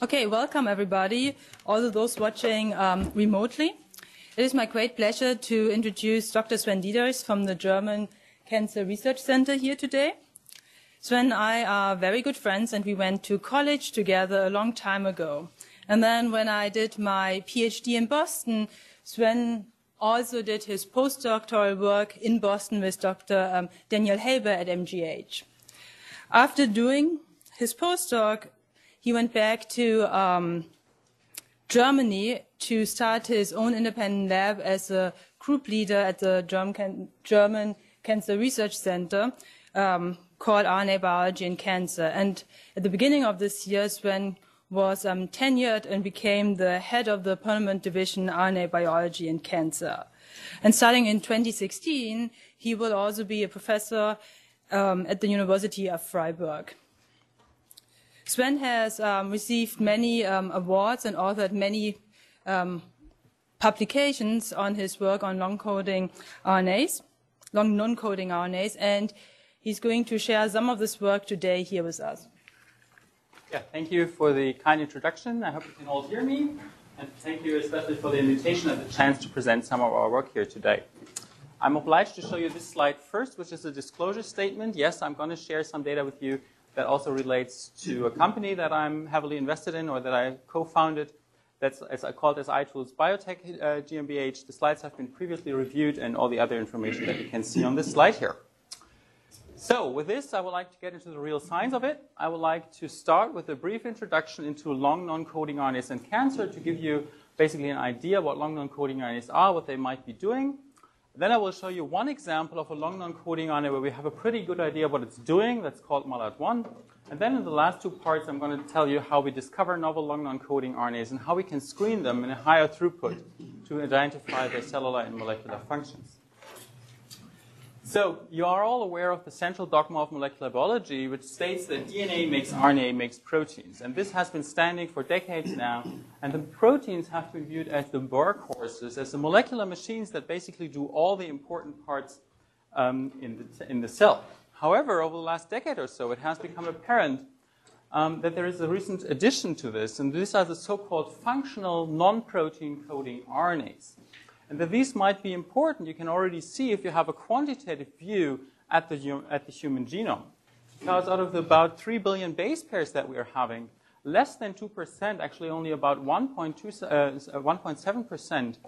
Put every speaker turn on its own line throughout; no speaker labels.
Okay, welcome everybody, all of those watching um, remotely. It is my great pleasure to introduce Dr. Sven Dieders from the German Cancer Research Center here today. Sven and I are very good friends and we went to college together a long time ago. And then when I did my PhD in Boston, Sven also did his postdoctoral work in Boston with Dr. Um, Daniel Haber at MGH. After doing his postdoc, he went back to um, Germany to start his own independent lab as a group leader at the German, German Cancer Research Center um, called RNA Biology and Cancer. And at the beginning of this year, Sven was um, tenured and became the head of the permanent division RNA Biology and Cancer. And starting in 2016, he will also be a professor um, at the University of Freiburg. Sven has um, received many um, awards and authored many um, publications on his work on long coding RNAs, long non-coding RNAs, and he's going to share some of this work today here with us.
Yeah, thank you for the kind introduction. I hope you can all hear me. And thank you especially for the invitation and the chance to present some of our work here today. I'm obliged to show you this slide first, which is a disclosure statement. Yes, I'm going to share some data with you that also relates to a company that I'm heavily invested in or that I co-founded. That's as I called as iTools Biotech uh, GmbH. The slides have been previously reviewed and all the other information that you can see on this slide here. So with this, I would like to get into the real science of it. I would like to start with a brief introduction into long non-coding RNAs and cancer to give you basically an idea what long non-coding RNAs are, what they might be doing, then I will show you one example of a long non-coding RNA where we have a pretty good idea what it's doing. That's called MALAT1. And then in the last two parts, I'm going to tell you how we discover novel long non-coding RNAs and how we can screen them in a higher throughput to identify their cellular and molecular functions. So you are all aware of the central dogma of molecular biology, which states that DNA makes RNA makes proteins. And this has been standing for decades now. And the proteins have been viewed as the workhorses, as the molecular machines that basically do all the important parts um, in, the, in the cell. However, over the last decade or so, it has become apparent um, that there is a recent addition to this, and these are the so-called functional non-protein coding RNAs. And that these might be important, you can already see if you have a quantitative view at the, at the human genome. Because out of the about 3 billion base pairs that we are having, less than 2%, actually only about 1.7% uh,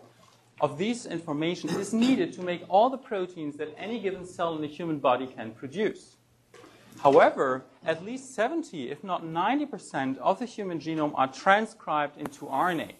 of these information is needed to make all the proteins that any given cell in the human body can produce. However, at least 70, if not 90% of the human genome are transcribed into RNA.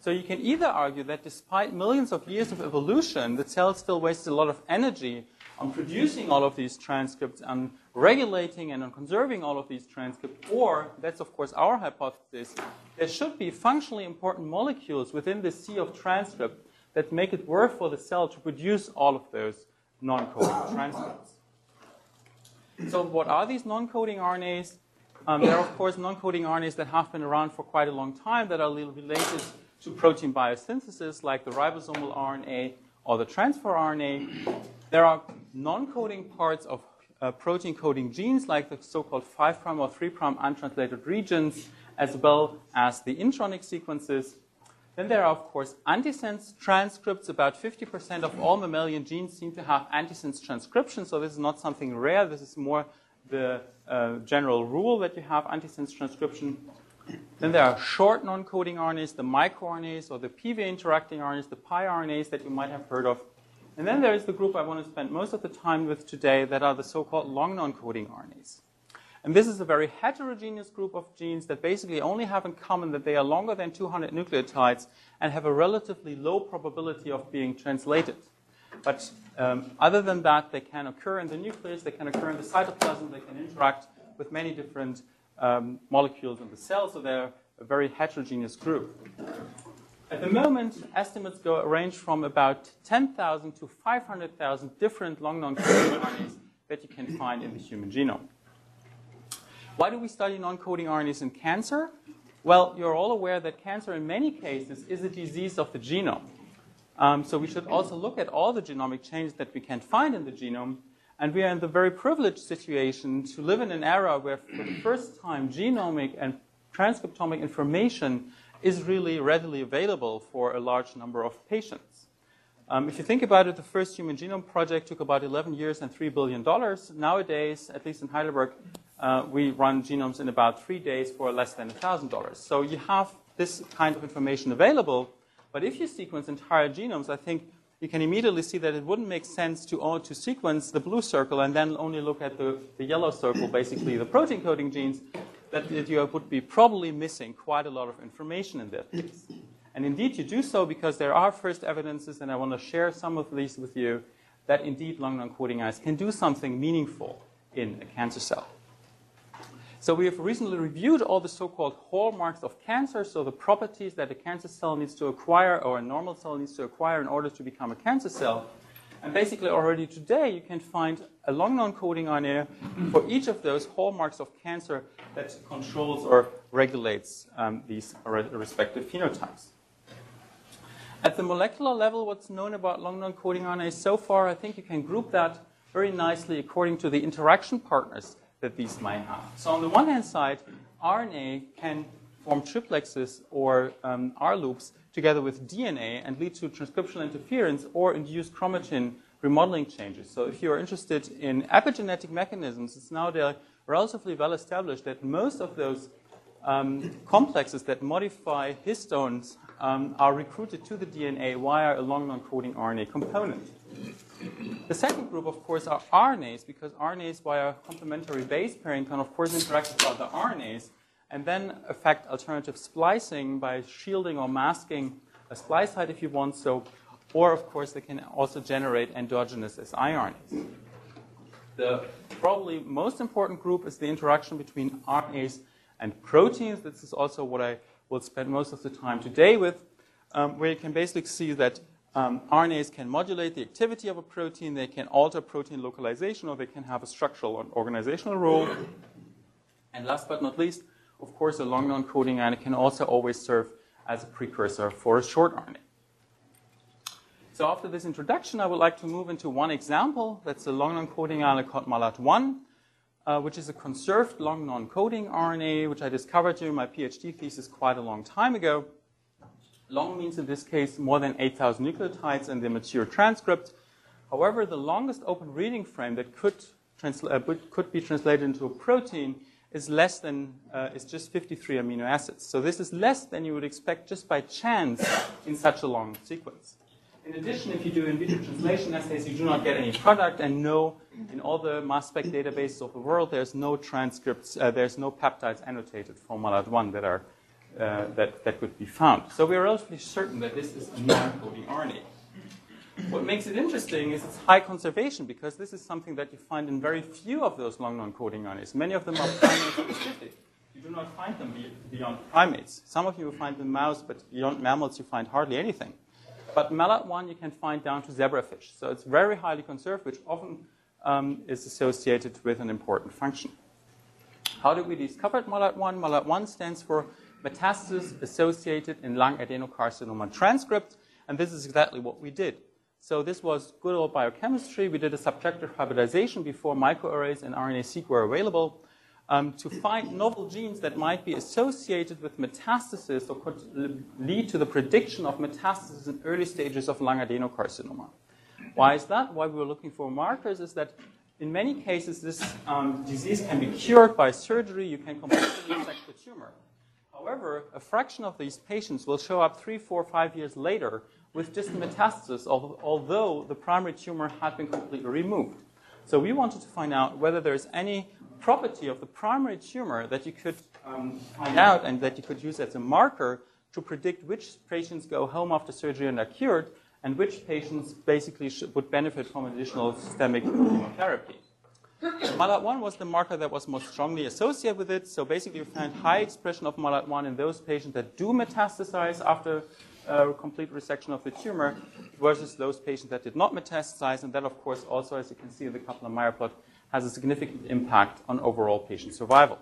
So you can either argue that despite millions of years of evolution, the cell still wastes a lot of energy on producing all of these transcripts, on regulating and on conserving all of these transcripts, or, that's of course our hypothesis, there should be functionally important molecules within the sea of transcript that make it worth for the cell to produce all of those non-coding transcripts. So what are these non-coding RNAs? Um, there are, of course, non-coding RNAs that have been around for quite a long time that are related to protein biosynthesis, like the ribosomal RNA or the transfer RNA. There are non-coding parts of uh, protein coding genes, like the so-called 5' or 3' untranslated regions, as well as the intronic sequences. Then there are, of course, antisense transcripts. About 50% of all mammalian genes seem to have antisense transcription, so this is not something rare. This is more the uh, general rule that you have antisense transcription. Then there are short non-coding RNAs, the microRNAs or the PV interacting RNAs, the piRNAs that you might have heard of. And then there is the group I want to spend most of the time with today that are the so-called long non-coding RNAs. And this is a very heterogeneous group of genes that basically only have in common that they are longer than 200 nucleotides and have a relatively low probability of being translated. But um, other than that, they can occur in the nucleus, they can occur in the cytoplasm, they can interact with many different um, molecules in the cell, so they're a very heterogeneous group. At the moment, estimates go range from about 10,000 to 500,000 different long non-coding RNAs that you can find in the human genome. Why do we study non-coding RNAs in cancer? Well, you're all aware that cancer in many cases is a disease of the genome. Um, so we should also look at all the genomic changes that we can find in the genome and we are in the very privileged situation to live in an era where, for the first time, genomic and transcriptomic information is really readily available for a large number of patients. Um, if you think about it, the first Human Genome Project took about 11 years and $3 billion. Nowadays, at least in Heidelberg, uh, we run genomes in about three days for less than $1,000. So you have this kind of information available. But if you sequence entire genomes, I think you can immediately see that it wouldn't make sense to, all, to sequence the blue circle and then only look at the, the yellow circle, basically the protein coding genes, that, that you would be probably missing quite a lot of information in that case. And indeed, you do so because there are first evidences, and I want to share some of these with you, that indeed long non coding RNAs can do something meaningful in a cancer cell. So we have recently reviewed all the so-called hallmarks of cancer, so the properties that a cancer cell needs to acquire or a normal cell needs to acquire in order to become a cancer cell. And basically already today you can find a long non-coding RNA for each of those hallmarks of cancer that controls or regulates um, these respective phenotypes. At the molecular level, what's known about long non-coding RNA so far, I think you can group that very nicely according to the interaction partners that these might have. So on the one hand side, RNA can form triplexes or um, R loops together with DNA and lead to transcriptional interference or induce chromatin remodeling changes. So if you're interested in epigenetic mechanisms, it's now relatively well established that most of those um, complexes that modify histones um, are recruited to the DNA via a long non-coding RNA component. The second group, of course, are RNAs, because RNAs via complementary base pairing can, of course, interact with other RNAs and then affect alternative splicing by shielding or masking a splice site if you want so, or, of course, they can also generate endogenous siRNAs. The probably most important group is the interaction between RNAs and proteins. This is also what I will spend most of the time today with, um, where you can basically see that um, RNAs can modulate the activity of a protein, they can alter protein localization, or they can have a structural and organizational role. And last but not least, of course, a long non-coding RNA can also always serve as a precursor for a short RNA. So after this introduction, I would like to move into one example. That's a long non-coding RNA called MALAT1, uh, which is a conserved long non-coding RNA, which I discovered during my PhD thesis quite a long time ago. Long means in this case more than 8,000 nucleotides in the mature transcript. However, the longest open reading frame that could, transla- uh, could be translated into a protein is less than, uh, is just 53 amino acids. So this is less than you would expect just by chance in such a long sequence. In addition, if you do in vitro translation assays, you do not get any product, and no, in all the mass spec databases of the world, there's no transcripts, uh, there's no peptides annotated for MALAT1 that are uh, that, that could be found. So we're relatively certain that this is a non-coding RNA. What makes it interesting is its high conservation because this is something that you find in very few of those long non-coding RNAs. Many of them are primate specific. You do not find them beyond primates. Some of you will find them in mouse, but beyond mammals you find hardly anything. But MALAT1 you can find down to zebrafish. So it's very highly conserved, which often um, is associated with an important function. How did we discover MALAT1? MALAT1 stands for metastasis associated in lung adenocarcinoma transcript, and this is exactly what we did. So this was good old biochemistry. We did a subtractive hybridization before microarrays and RNA-seq were available um, to find novel genes that might be associated with metastasis or could lead to the prediction of metastasis in early stages of lung adenocarcinoma. Why is that? Why we were looking for markers is that in many cases this um, disease can be cured by surgery. You can completely resect the tumor. However, a fraction of these patients will show up three, four, five years later with distant metastasis, although the primary tumor had been completely removed. So we wanted to find out whether there's any property of the primary tumor that you could um, find out and that you could use as a marker to predict which patients go home after surgery and are cured and which patients basically should, would benefit from additional systemic chemotherapy. MALAT1 was the marker that was most strongly associated with it. So basically, we found high expression of MALAT1 in those patients that do metastasize after uh, complete resection of the tumor versus those patients that did not metastasize. And that, of course, also, as you can see in the Kaplan-Meier plot, has a significant impact on overall patient survival.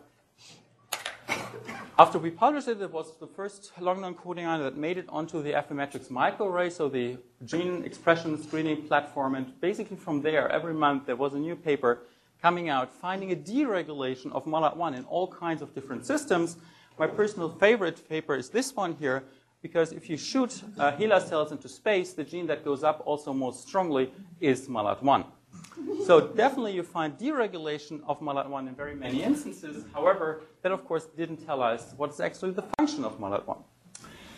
After we published it, it was the first long non-coding RNA that made it onto the Affymetrix microarray, so the gene expression screening platform. And basically from there, every month there was a new paper coming out, finding a deregulation of MALAT1 in all kinds of different systems, My personal favorite paper is this one here, because if you shoot uh, HeLa cells into space, the gene that goes up also most strongly is MALAT1. So definitely you find deregulation of MALAT1 in very many instances. However, that of course didn't tell us what is actually the function of MALAT1.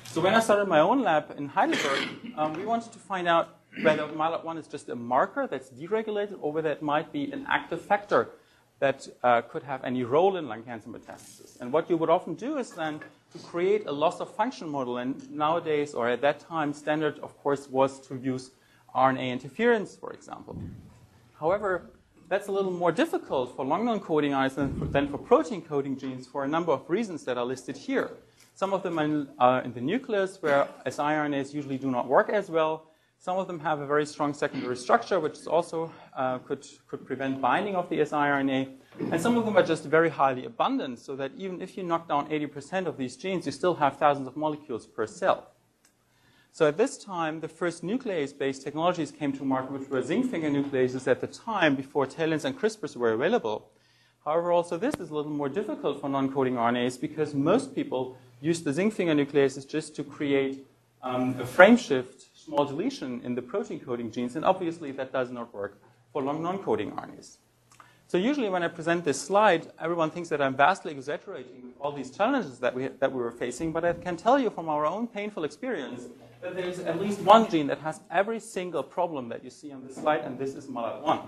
So when I started my own lab in Heidelberg, um, we wanted to find out whether MALAT1 is just a marker that's deregulated or whether it might be an active factor that uh, could have any role in lung cancer metastasis. And what you would often do is then to create a loss of function model. And nowadays, or at that time, standard, of course, was to use RNA interference, for example. However, that's a little more difficult for long non-coding RNAs than for, protein coding genes for a number of reasons that are listed here. Some of them are in the nucleus, where siRNAs usually do not work as well. Some of them have a very strong secondary structure, which also uh, could, could prevent binding of the siRNA. And some of them are just very highly abundant, so that even if you knock down 80% of these genes, you still have thousands of molecules per cell. So at this time, the first nuclease-based technologies came to market, which were zinc finger nucleases at the time before TALENs and CRISPRs were available. However, also this is a little more difficult for non-coding RNAs because most people use the zinc finger nucleases just to create um, a frame shift small deletion in the protein coding genes, and obviously that does not work for long non-coding RNAs. So usually when I present this slide, everyone thinks that I'm vastly exaggerating all these challenges that we, that we were facing, but I can tell you from our own painful experience that there's at least one gene that has every single problem that you see on this slide, and this is MALAT1.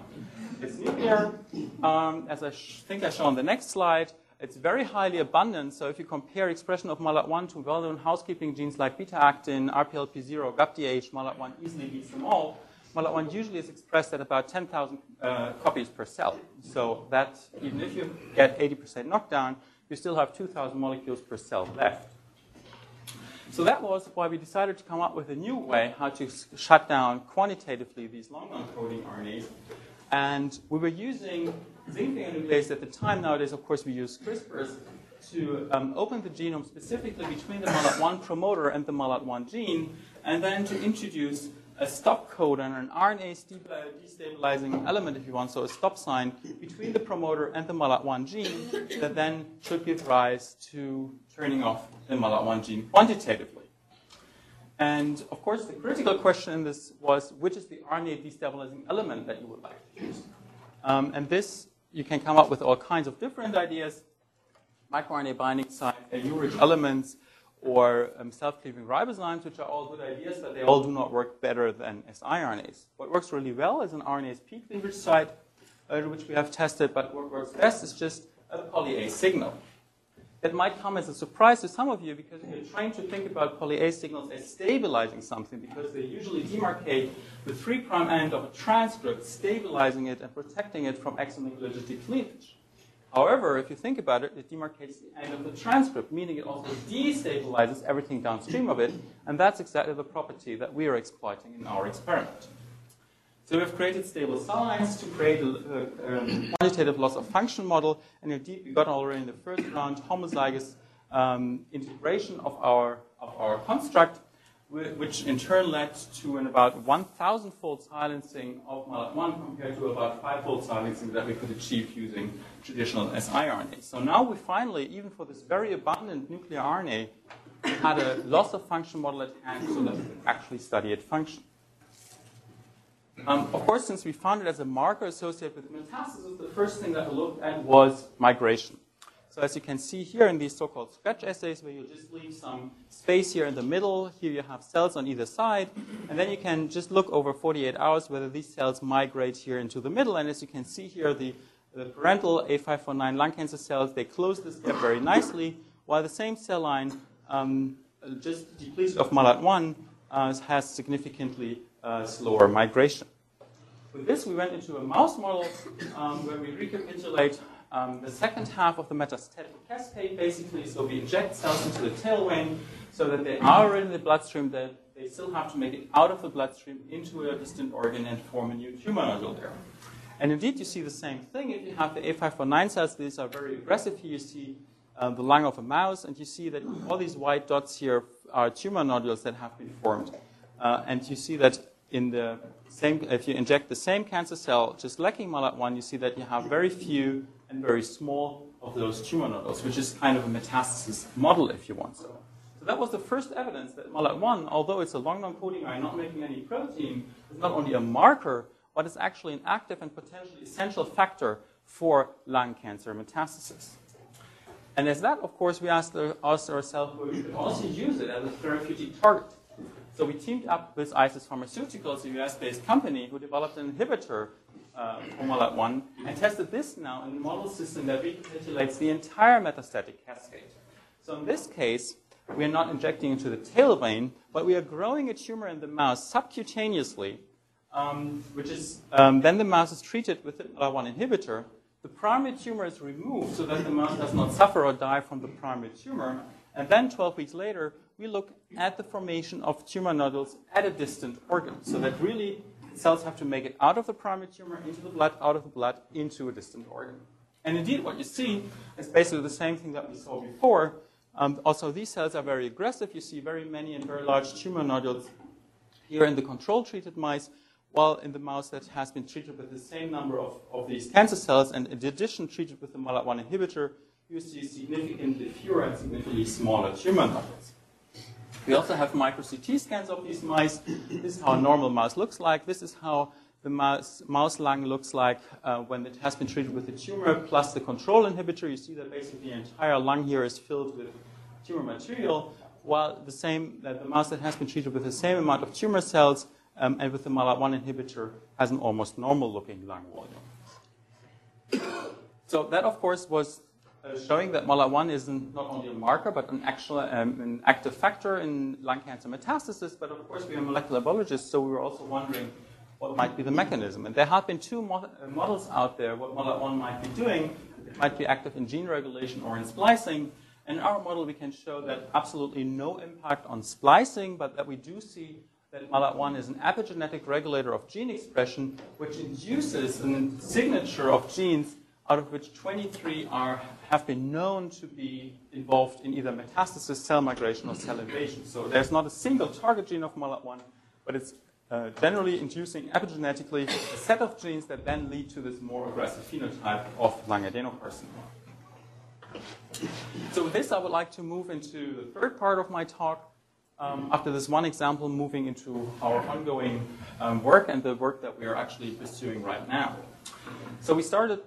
It's nuclear, um, as I think I show on the next slide. It's very highly abundant, so if you compare expression of MALAT1 to well-known housekeeping genes like beta-actin, RPLP0, GAPDH, MALAT1 easily beats them all. MALAT1 usually is expressed at about 10,000 uh, copies per cell. So that, even if you get 80% knockdown, you still have 2,000 molecules per cell left. So that was why we decided to come up with a new way how to shut down quantitatively these long non-coding RNAs. And we were using zinc finger nuclease at the time. Nowadays, of course, we use CRISPRs to um, open the genome specifically between the MALAT1 promoter and the MALAT1 gene, and then to introduce a stop codon, an RNA destabilizing element, if you want, so a stop sign between the promoter and the MALAT1 gene that then should give rise to turning off the MALAT1 gene quantitatively. And of course, the critical question in this was which is the RNA destabilizing element that you would like to use? Um, and this, you can come up with all kinds of different ideas microRNA binding site, urate elements, or um, self-cleaving ribozymes, which are all good ideas, but they all do not work better than siRNAs. What works really well is an RNase P cleavage site, uh, which we have tested, but what works best is just a poly-A signal. That might come as a surprise to some of you because you're trying to think about poly-A signals as stabilizing something because they usually demarcate the 3' end of a transcript, stabilizing it and protecting it from exonucleogenetic cleavage. However, if you think about it, it demarcates the end of the transcript, meaning it also destabilizes everything downstream of it, and that's exactly the property that we are exploiting in our experiment. So we've created stable cell lines to create a, a, a quantitative loss of function model, and indeed we got already in the first round homozygous um, integration of our, of our construct, which in turn led to an about 1,000-fold silencing of MALAT1 compared to about 5-fold silencing that we could achieve using traditional siRNA. So now we finally, even for this very abundant nuclear RNA, had a loss of function model at hand so that we could actually study its function. Um, of course, since we found it as a marker associated with metastasis, the first thing that we looked at was migration. So as you can see here in these so-called scratch assays, where you just leave some space here in the middle, here you have cells on either side, and then you can just look over 48 hours whether these cells migrate here into the middle. And as you can see here, the, the parental A549 lung cancer cells, they close this gap very nicely, while the same cell line, um, just depleted of MALAT1, uh, has significantly uh, slower migration. With this, we went into a mouse model um, where we recapitulate um, the second half of the metastatic cascade, basically, so we inject cells into the tail vein so that they are in the bloodstream, that they still have to make it out of the bloodstream into a distant organ and form a new tumor nodule there. And indeed, you see the same thing if you have the A549 cells. These are very aggressive. Here you see uh, the lung of a mouse, and you see that all these white dots here are tumor nodules that have been formed. Uh, and you see that in the same, if you inject the same cancer cell, just lacking MALAT1, you see that you have very few and very small of those tumor nodules, which is kind of a metastasis model, if you want so. So that was the first evidence that MALAT1, although it's a long non-coding RNA not making any protein, is not only a marker, but it's actually an active and potentially essential factor for lung cancer metastasis. And as that, of course, we asked, asked ourselves, well, we could also use it as a therapeutic target. So we teamed up with ISIS Pharmaceuticals, a US-based company, who developed an inhibitor uh, for MALAT1 and tested this now in a model system that recapitulates the entire metastatic cascade. So in this case, we are not injecting into the tail vein, but we are growing a tumor in the mouse subcutaneously, um, which is um, then the mouse is treated with the MALAT1 inhibitor. The primary tumor is removed so that the mouse does not suffer or die from the primary tumor. And then 12 weeks later, we look at the formation of tumor nodules at a distant organ. So that really cells have to make it out of the primary tumor into the blood, out of the blood into a distant organ. And indeed, what you see is basically the same thing that we saw before. Um, also, these cells are very aggressive. You see very many and very large tumor nodules here in the control treated mice, while in the mouse that has been treated with the same number of, of these cancer cells and in addition treated with the MALAT1 inhibitor, you see significantly fewer and significantly smaller tumor nodules. We also have micro CT scans of these mice. This is how a normal mouse looks like. This is how the mouse, mouse lung looks like uh, when it has been treated with the tumor plus the control inhibitor. You see that basically the entire lung here is filled with tumor material, while the same uh, the mouse that has been treated with the same amount of tumor cells um, and with the MALAT1 inhibitor has an almost normal-looking lung volume. So that, of course, was showing that MALAT1 is not only a marker, but an actual um, an active factor in lung cancer metastasis. But of course, we are molecular biologists, so we were also wondering what might be the mechanism. And there have been two uh, models out there what MALAT1 might be doing. It might be active in gene regulation or in splicing. In our model, we can show that absolutely no impact on splicing, but that we do see that MALAT1 is an epigenetic regulator of gene expression, which induces a signature of genes out of which 23 are, have been known to be involved in either metastasis, cell migration, or cell invasion. So there's not a single target gene of MALAT1, but it's uh, generally inducing epigenetically a set of genes that then lead to this more aggressive phenotype of lung adenocarcinoma. So with this, I would like to move into the third part of my talk. Um, after this one example, moving into our ongoing um, work and the work that we are actually pursuing right now. So we started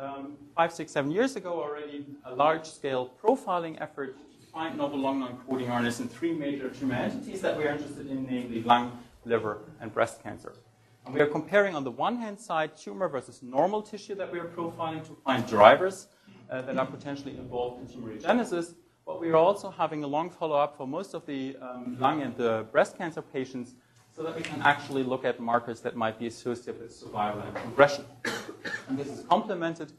um, five, six, seven years ago already a large-scale profiling effort to find novel long non-coding RNAs in three major tumor entities that we are interested in, namely lung, liver, and breast cancer. And we are comparing on the one hand side tumor versus normal tissue that we are profiling to find drivers uh, that are potentially involved in tumorigenesis. But we are also having a long follow-up for most of the um, lung and the breast cancer patients so that we can actually look at markers that might be associated with survival and progression. And this is complemented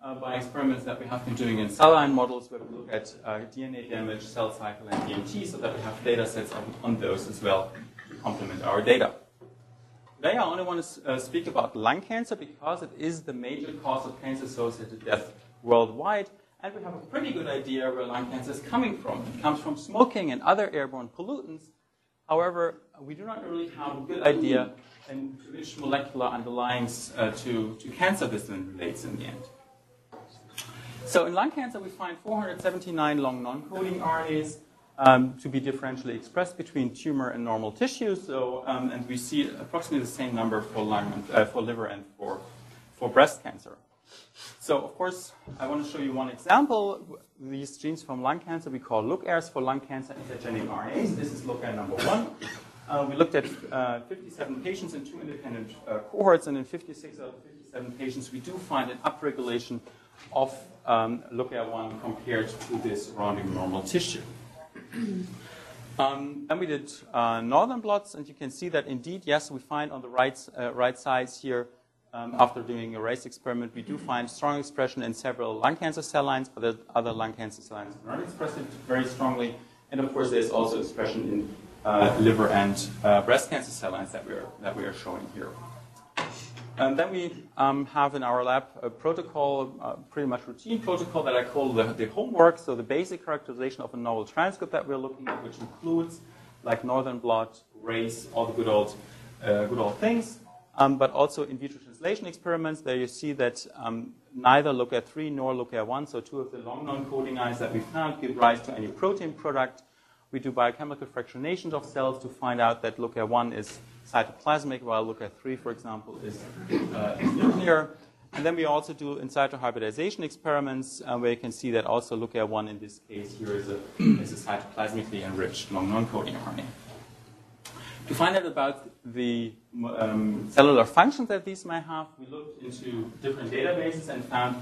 uh, by experiments that we have been doing in cell line models where we look at uh, DNA damage, cell cycle, and DMT so that we have data sets on, on those as well to complement our data. Today I only want to uh, speak about lung cancer because it is the major cause of cancer-associated death worldwide, and we have a pretty good idea where lung cancer is coming from. It comes from smoking and other airborne pollutants, However, we do not really have a good idea in which molecular underlyings uh, to, to cancer this then relates in the end. So in lung cancer, we find 479 long non-coding RNAs um, to be differentially expressed between tumor and normal tissue. So, um, and we see approximately the same number for lung, and, uh, for liver, and for for breast cancer. So, of course, I want to show you one example. These genes from lung cancer we call LOOCARs for lung cancer antigenic RNAs. This is LOOCAR number one. Uh, we looked at uh, 57 patients in two independent uh, cohorts, and in 56 out of 57 patients, we do find an upregulation of um, LOOCAR1 compared to this surrounding normal tissue. Um, then we did uh, northern blots, and you can see that indeed, yes, we find on the right, uh, right sides here um, after doing a race experiment, we do find strong expression in several lung cancer cell lines, but the other lung cancer cell lines are not expressed very strongly. And of course, there's also expression in uh, liver and uh, breast cancer cell lines that we are, that we are showing here. And then we um, have in our lab a protocol, a pretty much routine protocol that I call the, the, homework. So the basic characterization of a novel transcript that we're looking at, which includes like northern blot, race, all the good old, uh, good old things. um, but also in vitro translation experiments. There you see that um, neither LoCa3 nor LoCa1, so two of the long non-coding ions that we found, give rise to any protein product. We do biochemical fractionations of cells to find out that LoCa1 is cytoplasmic, while LoCa3, for example, is uh, nuclear. And then we also do in situ hybridization experiments uh, where you can see that also LoCa1 in this case here is a, is a cytoplasmically enriched long non-coding RNA. To find out about the um, cellular functions that these may have, we looked into different databases and found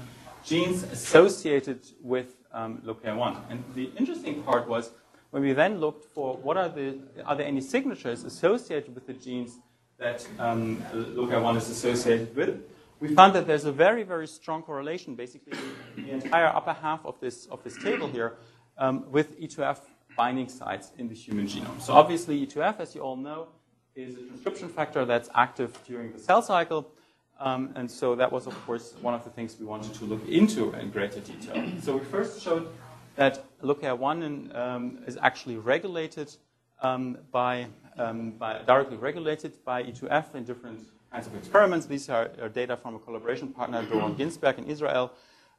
genes associated with um, LoCa1. And the interesting part was when we then looked for what are the are there any signatures associated with the genes that um, LoCa1 is associated with, we found that there's a very very strong correlation, basically the entire upper half of this of this table here, um, with E2F binding sites in the human genome. So obviously E2F, as you all know, is a transcription factor that's active during the cell cycle. Um, and so that was, of course, one of the things we wanted to look into in greater detail. So we first showed that LoCa1 um, is actually regulated um, by, um, by, directly regulated by E2F in different kinds of experiments. These are, are data from a collaboration partner, Doron Ginsberg in Israel,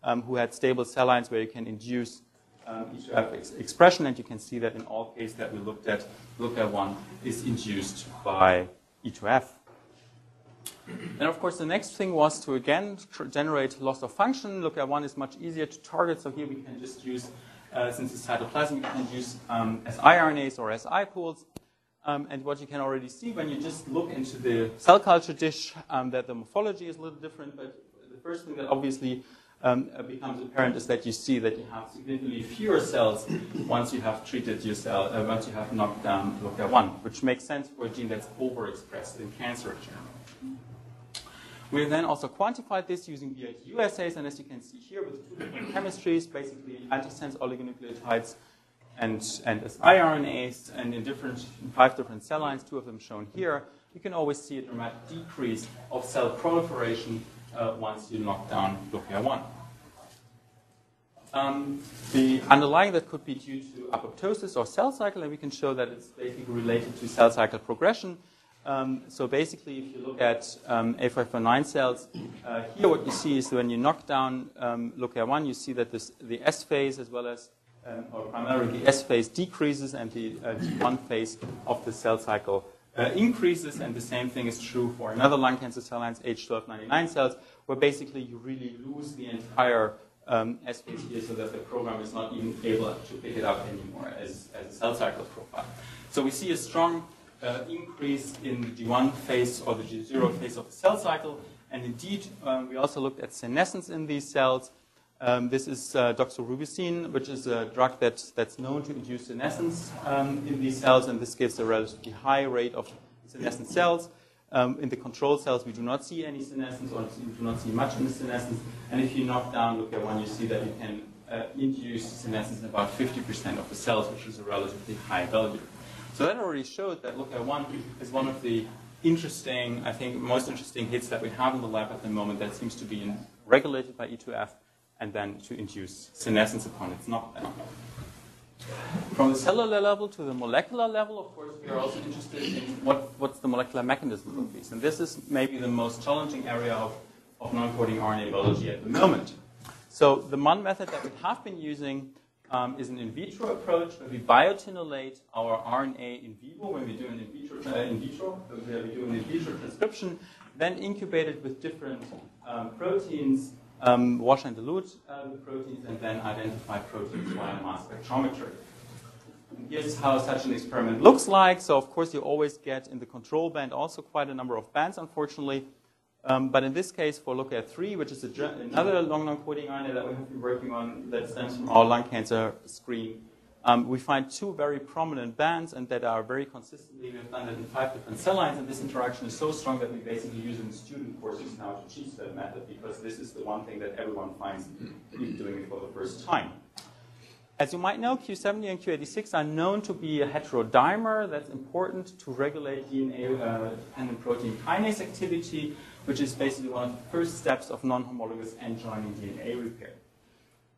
um, who had stable cell lines where you can induce um, E2F ex expression, and you can see that in all cases that we looked at, LoCa1 is induced by E2F. And of course, the next thing was to again generate loss of function. Look at one is much easier to target, so here we can just use, uh, since it's cytoplasmic, we can use um, siRNAs or Si pools. Um, and what you can already see when you just look into the cell culture dish, um, that the morphology is a little different, but the first thing that obviously um, becomes apparent is that you see that you have significantly fewer cells once you have treated your cell, uh, once you have knocked down LoCa1, which makes sense for a gene that's overexpressed in cancer generally. We then also quantified this using BITU assays, and as you can see here with two different chemistries, basically antisense oligonucleotides and, and siRNAs, and in different five different cell lines, two of them shown here, you can always see a dramatic decrease of cell proliferation uh, once you knock down LoCa1. Um, the underlying that could be due to apoptosis or cell cycle, and we can show that it's basically related to cell cycle progression. Um, so basically, if you look at um, A549 cells, uh, here what you see is when you knock down um, LoCa1, you see that this, the S phase as well as, um, or primarily the S phase decreases and the uh, G1 phase of the cell cycle uh, increases, and the same thing is true for another lung cancer cell lines, H1299 cells, where basically you really lose the entire um, S phase here so that the program is not even able to pick it up anymore as, as a cell cycle profile. So we see a strong uh, increase in the G1 phase or the G0 phase of the cell cycle, and indeed um, we also looked at senescence in these cells. Um, this is uh, doxorubicin, which is a drug that, that's known to induce senescence um, in these cells, and this gives a relatively high rate of senescent cells. Um, in the control cells, we do not see any senescence, or we do not see much in the senescence. And if you knock down look at one you see that you can uh, induce senescence in about 50% of the cells, which is a relatively high value. So that already showed that LoCa1 is one of the interesting, I think, most interesting hits that we have in the lab at the moment that seems to be regulated by E2F and then to induce senescence upon its knockdown. From the cellular level to the molecular level, of course, we are also interested in what, what's the molecular mechanism of these. And this is maybe the most challenging area of, of non-coding RNA biology at the moment. So the one method that we have been using um, is an in vitro approach where we biotinylate our RNA in vivo when we do an in vitro, uh, in vitro where we do an in vitro transcription, then incubate it with different um, proteins um, wash and dilute uh, the proteins, and then identify proteins via mass spectrometry. Here's how such an experiment looks like. So, of course, you always get in the control band also quite a number of bands, unfortunately. Um, but in this case, for LoCa3, which is a, another long non-coding RNA that we have been working on that stems from our lung cancer screen, um, we find two very prominent bands and that are very consistently, we've done that in five different cell lines, and this interaction is so strong that we basically use it in student courses now to teach that method because this is the one thing that everyone finds doing it for the first time. As you might know, Q70 and Q86 are known to be a heterodimer that's important to regulate DNA-dependent uh, protein kinase activity, which is basically one of the first steps of non-homologous end-joining DNA repair.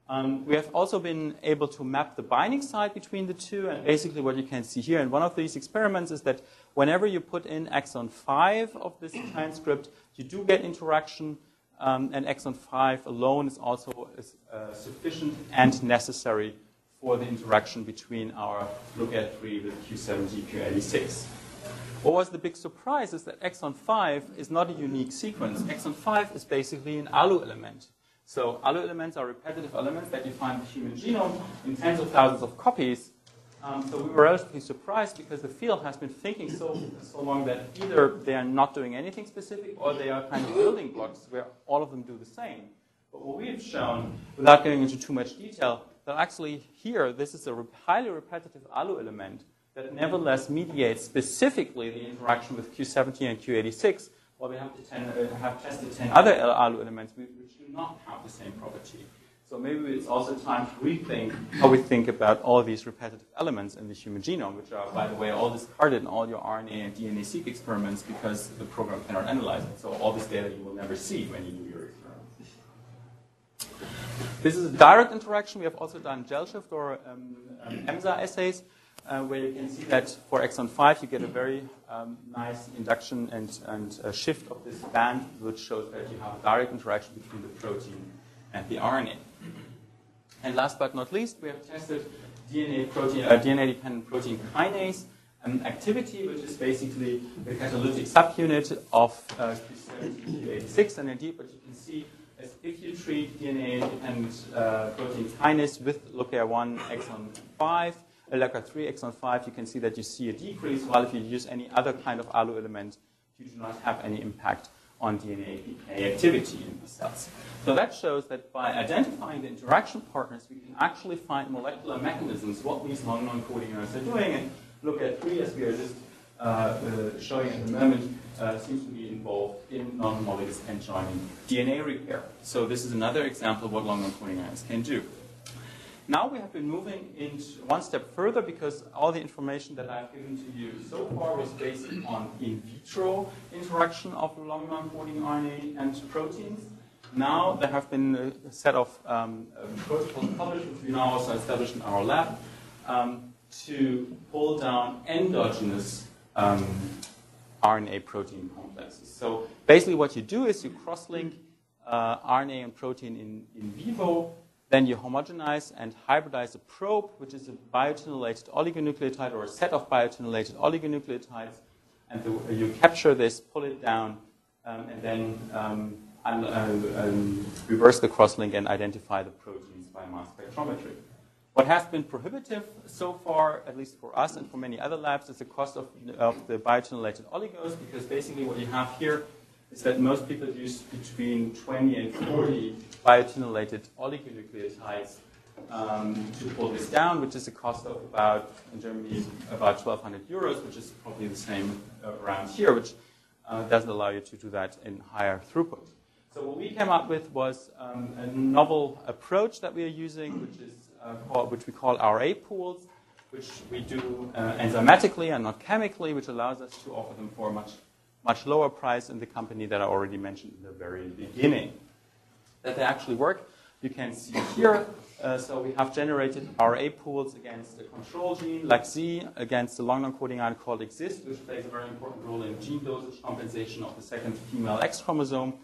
Um, we have also been able to map the binding site between the two, and basically what you can see here in one of these experiments is that whenever you put in exon 5 of this transcript, you do get interaction, um, and exon 5 alone is also uh, sufficient and necessary for the interaction between our LookA3 with Q70, Q86. What was the big surprise is that exon 5 is not a unique sequence. Exon 5 is basically an ALU element. So ALU elements are repetitive elements that you find in the human genome in tens of thousands of copies. Um, so we were relatively surprised because the field has been thinking so, so long that either they are not doing anything specific or they are kind of building blocks where all of them do the same. But what we've shown, without going into too much detail, that actually here, this is a highly repetitive ALU element that nevertheless mediates specifically the interaction with Q70 and Q86, while we have, ten, uh, have tested 10 other ALU elements which do not have the same property. So maybe it's also time to rethink how we think about all these repetitive elements in the human genome, which are, by the way, all discarded in all your RNA and DNA-seq experiments because the program cannot analyze it. So all this data you will never see when you. This is a direct interaction. We have also done gel shift or um, um, EMSA assays uh, where you can see that for exon 5 you get a very um, nice induction and, and shift of this band, which shows that you have direct interaction between the protein and the RNA. And last but not least, we have tested DNA protein, uh, DNA-dependent protein kinase um, activity, which is basically the catalytic subunit of uh, Q86. And indeed, but you can see is if you treat DNA and uh, protein kinase with LookA1 exon 5, LookA3 exon 5, you can see that you see a decrease, while if you use any other kind of ALU element, you do not have any impact on DNA activity in the cells. So that shows that by identifying the interaction partners, we can actually find molecular mechanisms, what these long non-coding neurons are doing, and look at three, as we are just uh, uh, showing at the moment, uh, seems to be involved in non-homologous end joining DNA repair. So this is another example of what long non-coding neurons can do. Now we have been moving into one step further because all the information that I've given to you so far was based on in vitro interaction of long non-coding RNA and proteins. Now there have been a set of um, protocols published, which we now also established in our lab, um, to pull down endogenous um, RNA protein complexes. So basically what you do is you cross-link uh, RNA and protein in, in vivo then you homogenize and hybridize a probe, which is a biotinylated oligonucleotide or a set of biotinylated oligonucleotides. And the, you capture this, pull it down, um, and then um, um, reverse the cross link and identify the proteins by mass spectrometry. What has been prohibitive so far, at least for us and for many other labs, is the cost of, of the biotinylated oligos, because basically what you have here is that most people use between 20 and 40 biotinylated oligonucleotides um, to pull this down, which is a cost of about, in Germany, about 1,200 euros, which is probably the same around here, which uh, doesn't allow you to do that in higher throughput. So what we came up with was um, a novel approach that we are using, which is uh, which we call RA pools, which we do uh, enzymatically and not chemically, which allows us to offer them for a much much lower price in the company that I already mentioned in the very beginning. That they actually work, you can see here. Uh, so we have generated RA pools against the control gene, like Z, against the long non-coding ion called EXIST, which plays a very important role in gene dosage compensation of the second female X chromosome,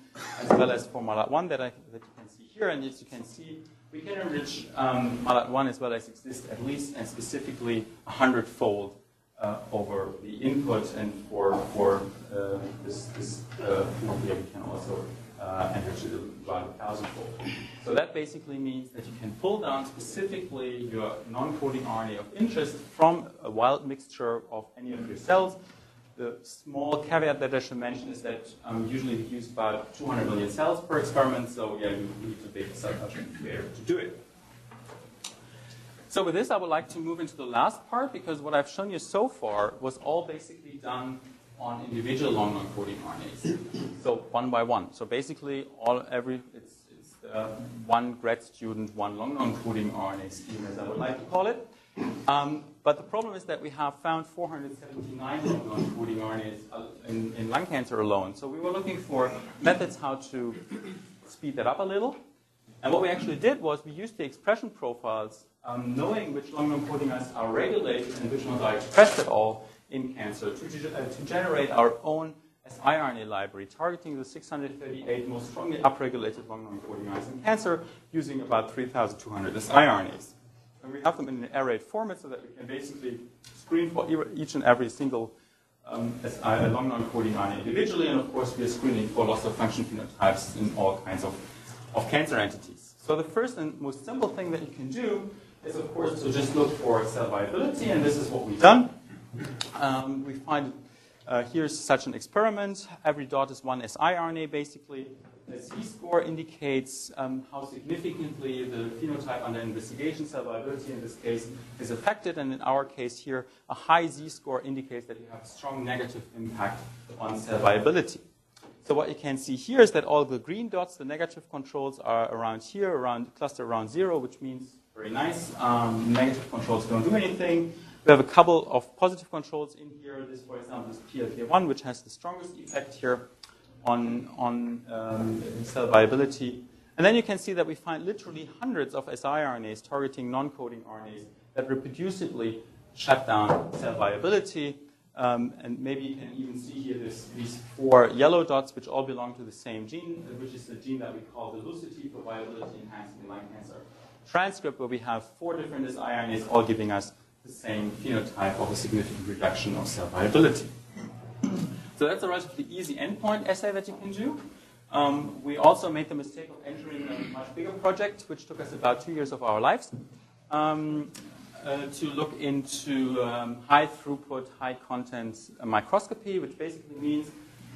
as well as for MALAT1 that, I, that you can see here. And as you can see, we can enrich um, MALAT1 as well as EXIST at least and specifically 100-fold uh, over the input and for, for uh, this, this uh, we can also uh, enrich it about a thousandfold. So that basically means that you can pull down specifically your non-coding RNA of interest from a wild mixture of any of your cells. The small caveat that I should mention is that um, usually we use about 200 million cells per experiment, so yeah, you need to big cell culture incubator to do it. So with this, I would like to move into the last part because what I've shown you so far was all basically done on individual long non-coding RNAs. so one by one. So basically, all every it's, it's uh, one grad student, one long non-coding RNA scheme, as I would like to call it. Um, but the problem is that we have found 479 long non-coding RNAs uh, in, in lung cancer alone. So we were looking for methods how to speed that up a little And what we actually did was we used the expression profiles, um, knowing which long non-coding ions are regulated and which ones are expressed at all in cancer, to, uh, to generate our own siRNA library targeting the 638 most strongly upregulated long non-coding ions in cancer using about 3,200 siRNAs. And we have them in an arrayed format so that we can basically screen for each and every single um, long non-coding RNA individually, and of course we are screening for loss of function phenotypes in all kinds of of cancer entities. So the first and most simple thing that you can do is, of course, to just look for cell viability, and this is what we've done. Um, we find uh, here's such an experiment. Every dot is one siRNA, basically. The Z-score indicates um, how significantly the phenotype under investigation, cell viability in this case, is affected. And in our case here, a high Z-score indicates that you have a strong negative impact on cell viability. So what you can see here is that all the green dots, the negative controls, are around here, around cluster around zero, which means very nice. Um, negative controls don't do anything. We have a couple of positive controls in here. This, for example, is PLK1, which has the strongest effect here on, on um, cell viability. And then you can see that we find literally hundreds of siRNAs targeting non-coding RNAs that reproducibly shut down cell viability. Um, and maybe you can even see here this, these four yellow dots, which all belong to the same gene, which is the gene that we call the Lucidity for viability enhancing lung cancer transcript, where we have four different siRNAs all giving us the same phenotype of a significant reduction of cell viability. So that's a relatively easy endpoint assay that you can do. Um, we also made the mistake of entering a much bigger project, which took us about two years of our lives. Um, uh, to look into um, high throughput, high content microscopy, which basically means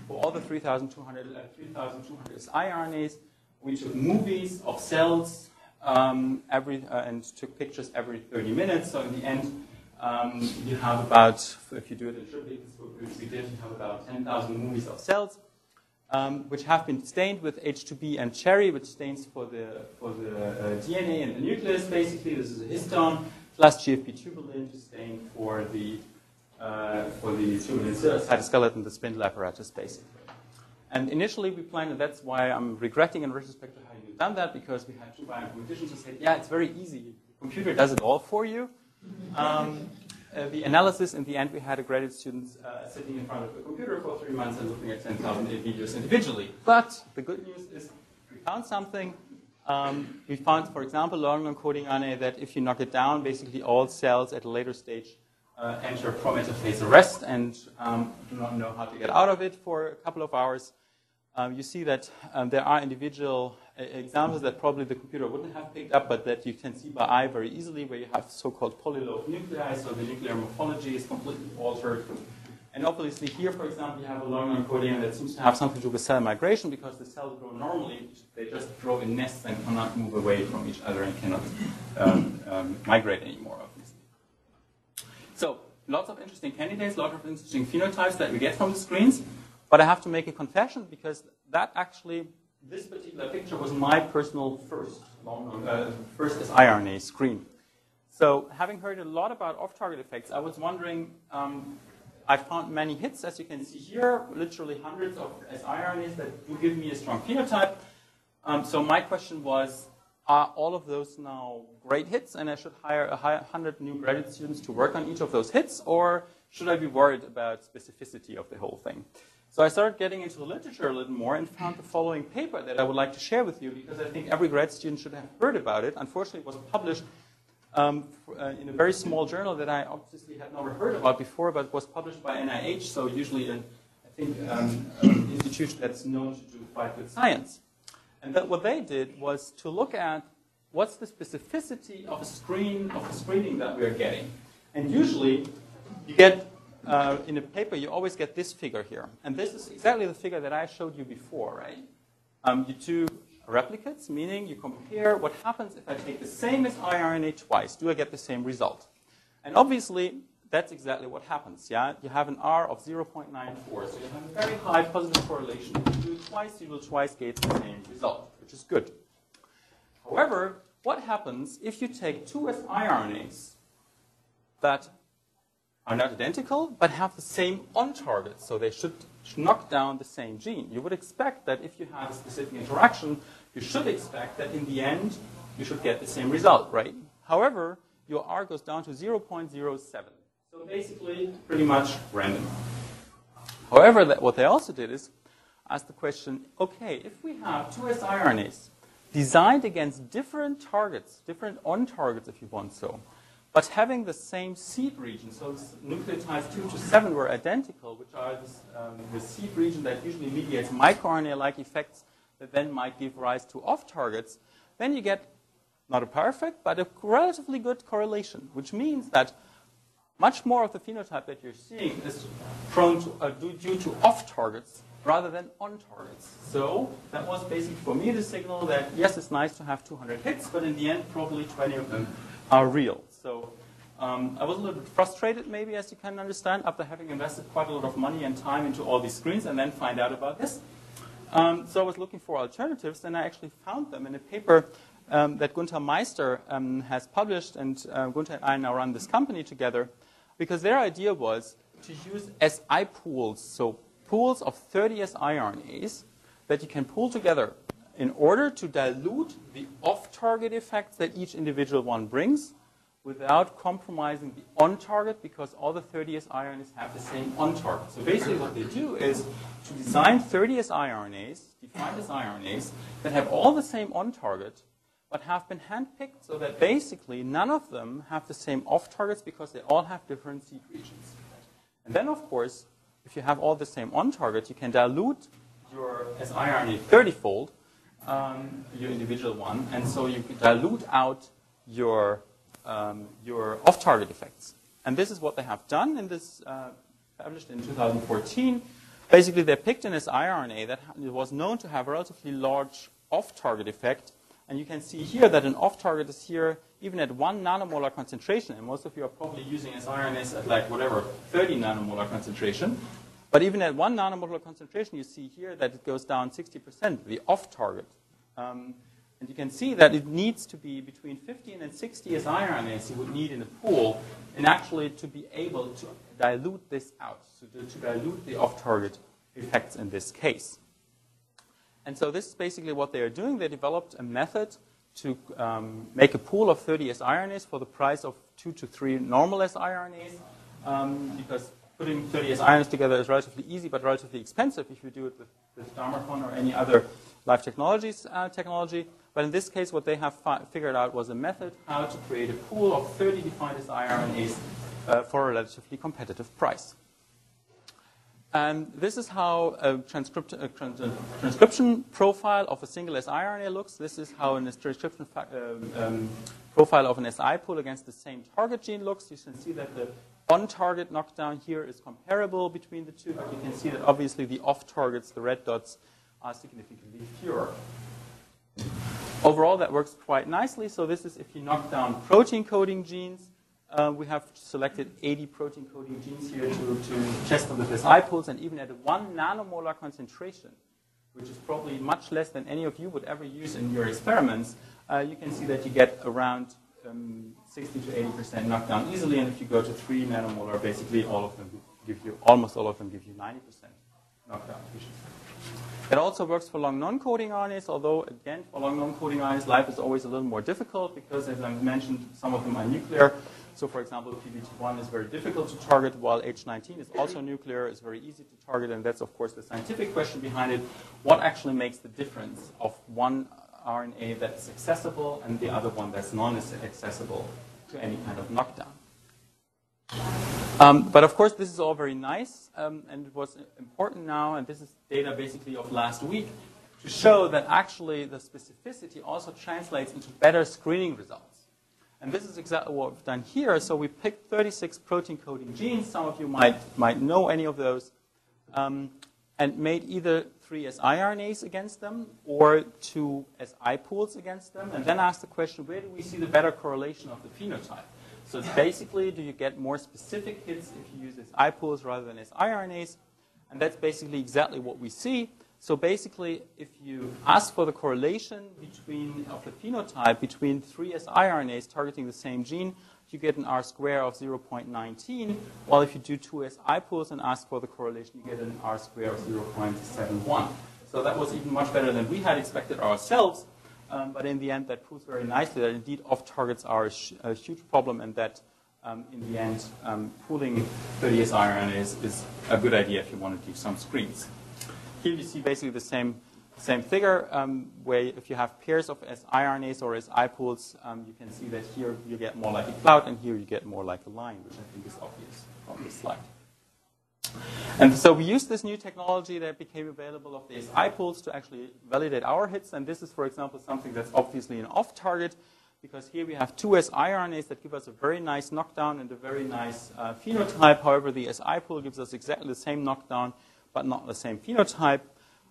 for all the 3,200 uh, 3,200 siRNAs, we took movies of cells um, every, uh, and took pictures every 30 minutes. So in the end, um, you have about, if you do it in triplet, which we did, you have about 10,000 movies of cells. Um, which have been stained with H2B mCherry, which stains for the, for the uh, DNA and the nucleus, basically. This is a histone plus GFP tubulin to stain for the, uh, for the tubulin cytoskeleton, the spindle apparatus, basically. And initially we planned, and that's why I'm regretting in retrospect how you've done that, because we had two bioinformaticians who said, yeah, it's very easy. The computer does it all for you. Um, uh, the analysis, in the end, we had a graduate student uh, sitting in front of a computer for three months and looking at 10,000 videos individually. But the good news is we found something um, we found, for example, long non-coding RNA that if you knock it down, basically all cells at a later stage uh, enter pro-metaphase arrest and um, do not know how to get out of it for a couple of hours. Um, you see that um, there are individual examples that probably the computer wouldn't have picked up, but that you can see by eye very easily, where you have so-called polylobe nuclei, so the nuclear morphology is completely altered. And obviously here, for example, you have a long non-coding that seems to have something to do with cell migration because the cells grow normally. They just grow in nests and cannot move away from each other and cannot um, um, migrate anymore, obviously. So lots of interesting candidates, lots of interesting phenotypes that we get from the screens. But I have to make a confession because that actually, this particular picture was my personal first, long, uh, first siRNA screen. So having heard a lot about off-target effects, I was wondering, um, I found many hits, as you can see here, literally hundreds of siRNAs that do give me a strong phenotype. Um, so my question was, are all of those now great hits and I should hire a hundred new graduate students to work on each of those hits, or should I be worried about specificity of the whole thing? So I started getting into the literature a little more and found the following paper that I would like to share with you because I think every grad student should have heard about it. Unfortunately, it was published um, uh, in a very small journal that I obviously had never heard about before, but was published by NIH, so usually an, I think um, an institution that's known to do quite good science. And that what they did was to look at what's the specificity of a screen of a screening that we are getting. And usually, you get uh, in a paper, you always get this figure here, and this is exactly the figure that I showed you before, right? Um, you do replicates, meaning you compare what happens if I take the same siRNA twice. Do I get the same result? And obviously, that's exactly what happens. Yeah, you have an R of 0.94, so you have a very high positive correlation. If you do it twice, you will twice get the same result, which is good. However, what happens if you take two siRNAs that are not identical but have the same on target, so they should knock down the same gene? You would expect that if you have a specific interaction, you should expect that in the end, you should get the same result, right? However, your R goes down to 0.07. So basically, pretty much random. However, that, what they also did is ask the question, okay, if we have two siRNAs designed against different targets, different on targets if you want so, but having the same seed region, so nucleotides 2 to 7 were identical, which are this, um, the seed region that usually mediates microRNA-like effects that then might give rise to off targets, then you get not a perfect, but a relatively good correlation, which means that much more of the phenotype that you're seeing is prone to, uh, due, to off targets rather than on targets. So that was basically for me the signal that yes, it's nice to have 200 hits, but in the end, probably 20 of them are real. So um, I was a little bit frustrated, maybe, as you can understand, after having invested quite a lot of money and time into all these screens and then find out about this. Um, so I was looking for alternatives, and I actually found them in a paper um, that Gunther Meister um, has published, and uh, Gunther and I now run this company together, because their idea was to use SI pools, so pools of 30 siRNAs that you can pool together in order to dilute the off-target effects that each individual one brings without compromising the on-target because all the 30S siRNAs have the same on-target. So basically what they do is to design 30S siRNAs, defined siRNAs, that have all the same on-target, but have been handpicked so that basically none of them have the same off-targets because they all have different seed regions. And then, of course, if you have all the same on-target, you can dilute your siRNA 30-fold, um, your individual one, and so you dilute out your um, your off-target effects. And this is what they have done in this, uh, published in 2014. Basically, they picked an siRNA that was known to have a relatively large off-target effect. And you can see here that an off-target is here even at one nanomolar concentration. And most of you are probably using siRNAs at like whatever, 30 nanomolar concentration. But even at one nanomolar concentration, you see here that it goes down 60%, the off-target. Um, and you can see that it needs to be between 15 and 60 siRNAs you would need in a pool, and actually to be able to dilute this out, so to, to dilute the off-target effects in this case. And so this is basically what they are doing. They developed a method to um, make a pool of 30 siRNAs for the price of two to three normal siRNAs, um, because putting 30 siRNAs together is relatively easy but relatively expensive if you do it with, with Dharmacon or any other life technologies uh, technology. But in this case, what they have fi- figured out was a method how to create a pool of 30 defined siRNAs uh, for a relatively competitive price. And this is how a, transcript, a, trans- transcription profile of a single siRNA looks. This is how a transcription um, um, profile of an Si pool against the same target gene looks. You can see that the on-target knockdown here is comparable between the two, but you can see that obviously the off-targets, the red dots, are significantly fewer. Overall, that works quite nicely. So this is if you knock down protein coding genes. Uh, we have selected 80 protein coding genes here to, to test them with SI pools, and even at one nanomolar concentration, which is probably much less than any of you would ever use in your experiments, uh, you can see that you get around um, 60 to 80 percent knockdown easily. And if you go to three nanomolar, basically all of them give you almost all of them give you 90 percent knockdown. It also works for long non-coding RNAs, although, again, for long non-coding RNAs, life is always a little more difficult because, as I mentioned, some of them are nuclear. So, for example, PVT1 is very difficult to target, while H19 is also nuclear, is very easy to target, and that's, of course, the scientific question behind it. What actually makes the difference of one RNA that's accessible and the other one that's non-accessible to any kind of knockdown? Um, but of course, this is all very nice, um, and what's important now, and this is data basically of last week, to show that actually the specificity also translates into better screening results. And this is exactly what we've done here. So we picked 36 protein coding genes. Some of you might, might know any of those. Um, and made either three siRNAs against them or two Si pools against them. And then asked the question, where do we see the better correlation of the phenotype? So basically, do you get more specific hits if you use SI pools rather than siRNAs? And that's basically exactly what we see. So basically, if you ask for the correlation between of the phenotype between three siRNAs targeting the same gene, you get an R square of 0.19. While if you do two SI pools and ask for the correlation, you get an R square of 0.71. So that was even much better than we had expected ourselves. Um, but in the end, that proves very nicely that indeed off targets are a, a huge problem and that um, in the end, um, pooling 30S RNAs is a good idea if you want to do some screens. Here you see basically the same, same figure um, where if you have pairs of siRNAs or Si pools, um, you can see that here you get more like a cloud and here you get more like a line, which I think is obvious from this slide. And so we used this new technology that became available of the Si pools to actually validate our hits. And this is, for example, something that's obviously an off-target because here we have two siRNAs that give us a very nice knockdown and a very nice uh, phenotype. However, the Si pool gives us exactly the same knockdown, but not the same phenotype.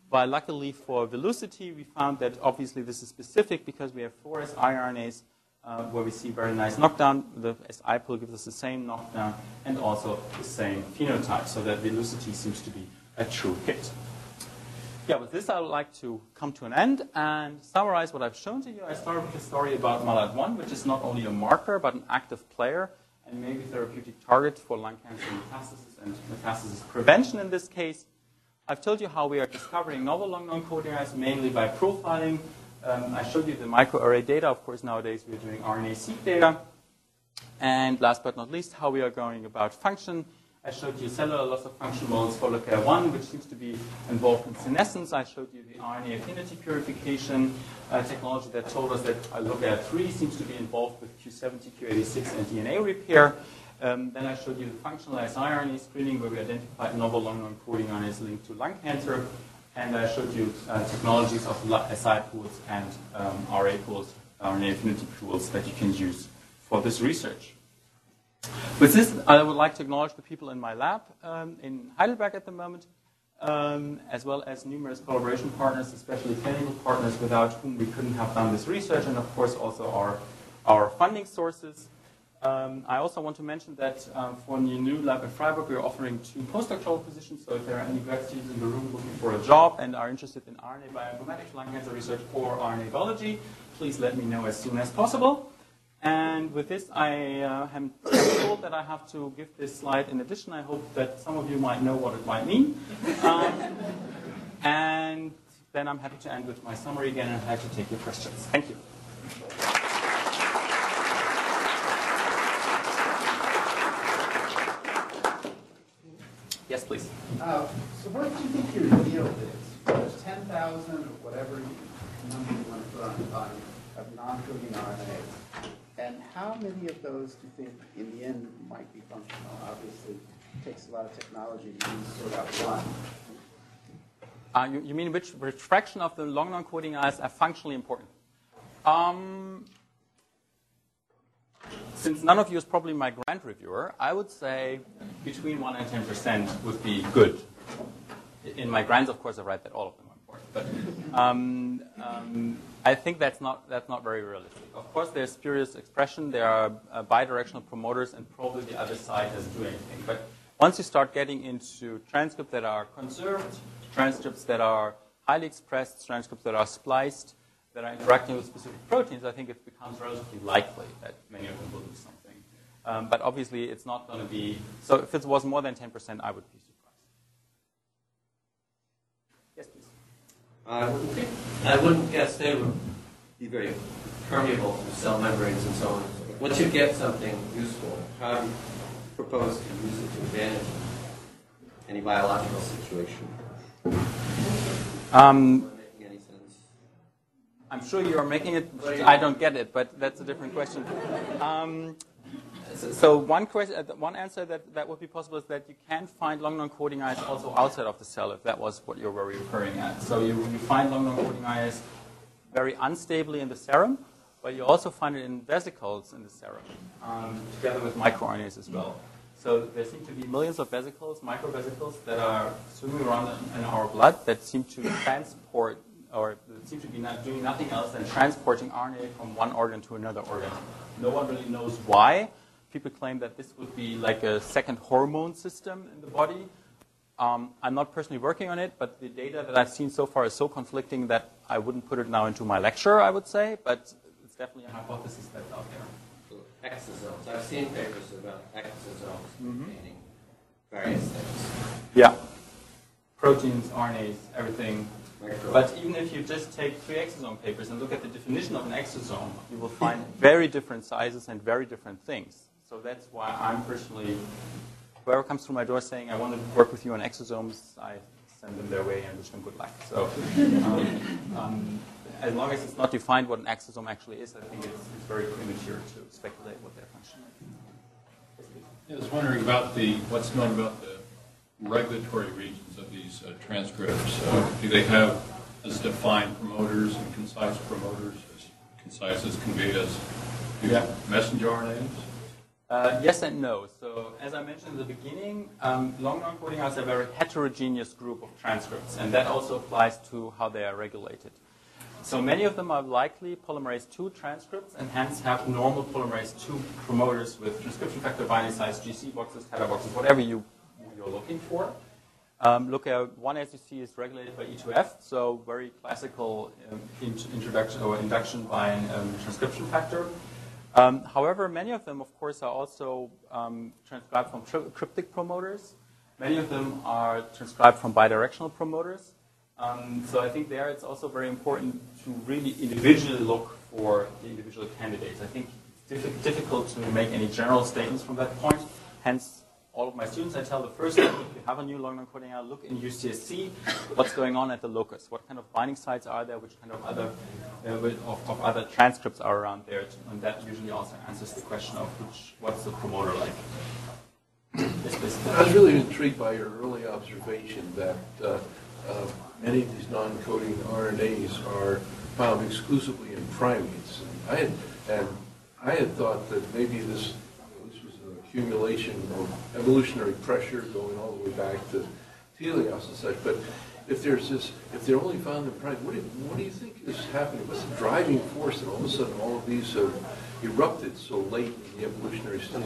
But luckily for velocity, we found that obviously this is specific because we have four siRNAs uh, where we see very nice knockdown. The Si pool gives us the same knockdown and also the same phenotype, so that velocity seems to be a true hit. Yeah, with this I would like to come to an end and summarize what I've shown to you. I started with a story about MALAT1, which is not only a marker but an active player and maybe therapeutic target for lung cancer metastasis and metastasis prevention in this case. I've told you how we are discovering novel long non-coding RNAs mainly by profiling. Um, I showed you the microarray data. Of course, nowadays we're doing RNA-seq data. And last but not least, how we are going about function I showed you cellular loss of function models for LoCa1, which seems to be involved in senescence. I showed you the RNA affinity purification uh, technology that told us that LoCa3 seems to be involved with Ku70, Ku86, and DNA repair. Um, then I showed you the functional siRNA screening where we identified novel long non-coding RNAs linked to lung cancer. And I showed you uh, technologies of SI pools and um, RA pools, RNA affinity pools that you can use for this research. With this, I would like to acknowledge the people in my lab um, in Heidelberg at the moment, um, as well as numerous collaboration partners, especially clinical partners without whom we couldn't have done this research, and of course also our, our funding sources. Um, I also want to mention that um, for the new lab in Freiburg, we're offering two postdoctoral positions. So if there are any grad students in the room looking for a job and are interested in RNA bioinformatics, lung cancer research, or RNA biology, please let me know as soon as possible. And with this, I uh, am told that I have to give this slide in addition. I hope that some of you might know what it might mean. Um, and then I'm happy to end with my summary again and happy to take your questions. Thank you. Yes, please.
Uh, so what do you think your yield is? There's 10,000 or whatever number you want to put on, on of non-coding RNAs. And how many of those do you think, in the end, might be functional? Obviously, it takes a lot of technology to sort out one.
Uh, you, you, mean which, which, fraction of the long non-coding RNAs are functionally important? Um, since none of you is probably my grant reviewer, I would say between 1 and 10% would be good. In my grants, of course, I write that all of them are important. But um, um, I think that's not, that's not very realistic. Of course, there's spurious expression, there are uh, bidirectional promoters, and probably the other side doesn't do anything. But once you start getting into transcripts that are conserved, transcripts that are highly expressed, transcripts that are spliced, that are interacting with specific proteins, I think it becomes relatively likely that many of them will do something. Um, but obviously, it's not going to be. So if it was more than 10%, I would be surprised. Yes, please.
I wouldn't think, I wouldn't guess they would be very permeable to cell membranes and so on. Once you get something useful, how do you propose to use it to advantage any biological situation?
Um, I'm sure you're making it. I don't get it, but that's a different question. Um, so one question, uh, one answer that, that would be possible is that you can find long non-coding RNAs also outside of the cell, if that was what you were referring at. So you, you find long non-coding RNAs very unstably in the serum, but you also find it in vesicles in the serum, um, together with microRNAs as well. So there seem to be millions of vesicles, microvesicles, that are swimming around in our blood that seem to transport, or seem to be not doing nothing else than transporting RNA from one organ to another organ. No one really knows why people claim that this would be like a second hormone system in the body. Um, I'm not personally working on it, but the data that I've seen so far is so conflicting that I wouldn't put it now into my lecture, I would say, but it's definitely a hypothesis that's out there.
So exosomes. I've seen papers about exosomes mm-hmm. containing various things.
Yeah. Proteins, RNAs, everything.
micro.
But even if you just take three exosome papers and look at the definition of an exosome, you will find very different sizes and very different things. So that's why I'm personally, whoever comes through my door saying, I want to work with you on exosomes, I send them their way and wish them good luck. So um, um, as long as it's not defined what an exosome actually is, I think it's, it's very premature to speculate what their function is.
I was wondering about the, what's known about the regulatory regions of these uh, transcripts. Uh, Do they have as defined promoters and concise promoters, as concise as conveyed as
Yeah.
messenger RNAs?
Uh, yes and no. So as I mentioned in the beginning, um, long non-coding is a very heterogeneous group of transcripts, and that also applies to how they are regulated. So many of them are likely polymerase II transcripts, and hence have normal polymerase II promoters with transcription factor binding size, GC boxes, TATA boxes, whatever you, you're looking for. Um, look at one, as you see, is regulated by E2F, so very classical um, int- introduction or induction by um, transcription factor. Um, however, many of them, of course, are also um, transcribed from tri- cryptic promoters. Many of them are transcribed from bidirectional promoters. Um, so I think there it's also very important to really individually look for the individual candidates. I think it's diffi- difficult to make any general statements from that point. Hence, all of my students, I tell the first step, if you have a new long non-coding I look in UCSC, what's going on at the locus, what kind of binding sites are there, which kind of other uh, of, of other transcripts are around there, and that usually also answers the question of which what's the promoter like.
I was really intrigued by your early observation that uh, uh, many of these non-coding RNAs are found exclusively in primates. And I had, and I had thought that maybe this, accumulation of evolutionary pressure going all the way back to teleos and such, but if there's this, if they're only found in primates, what do you, what do you think is happening? What's the driving force that all of a sudden all of these have erupted so late in the evolutionary stage?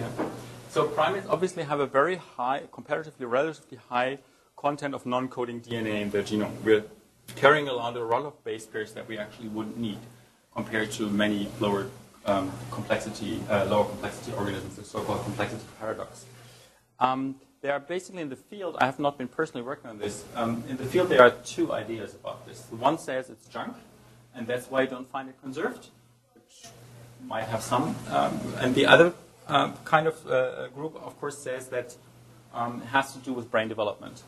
So primates obviously have a very high, comparatively relatively high content of non-coding DNA in their genome. We're carrying around a lot of base pairs that we actually wouldn't need compared to many lower um, complexity, uh, lower complexity organisms, the so-called complexity paradox. Um, there are basically in the field, I have not been personally working on this, um, in the field there are two ideas about this. One says it's junk, and that's why you don't find it conserved, which might have some. Um, and the other um, kind of uh, group, of course, says that um, has to do with brain development.